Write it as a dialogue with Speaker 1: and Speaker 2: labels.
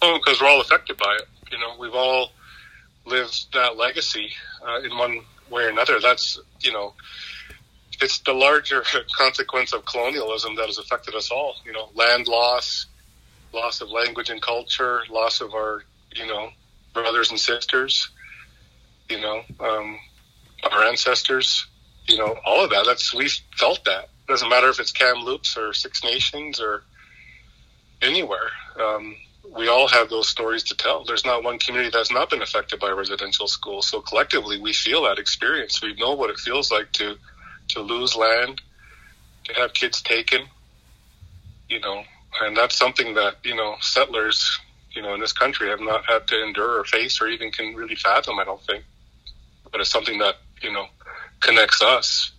Speaker 1: Oh, because we're all affected by it. You know, we've all lived that legacy uh, in one way or another. That's you know, it's the larger consequence of colonialism that has affected us all. You know, land loss, loss of language and culture, loss of our you know brothers and sisters. You know, um, our ancestors. You know, all of that. That's we felt that. Doesn't matter if it's Kamloops or Six Nations or anywhere. Um, we all have those stories to tell. There's not one community that's not been affected by residential schools. So collectively, we feel that experience. We know what it feels like to to lose land, to have kids taken. You know, and that's something that you know settlers, you know, in this country have not had to endure or face or even can really fathom. I don't think, but it's something that you know connects us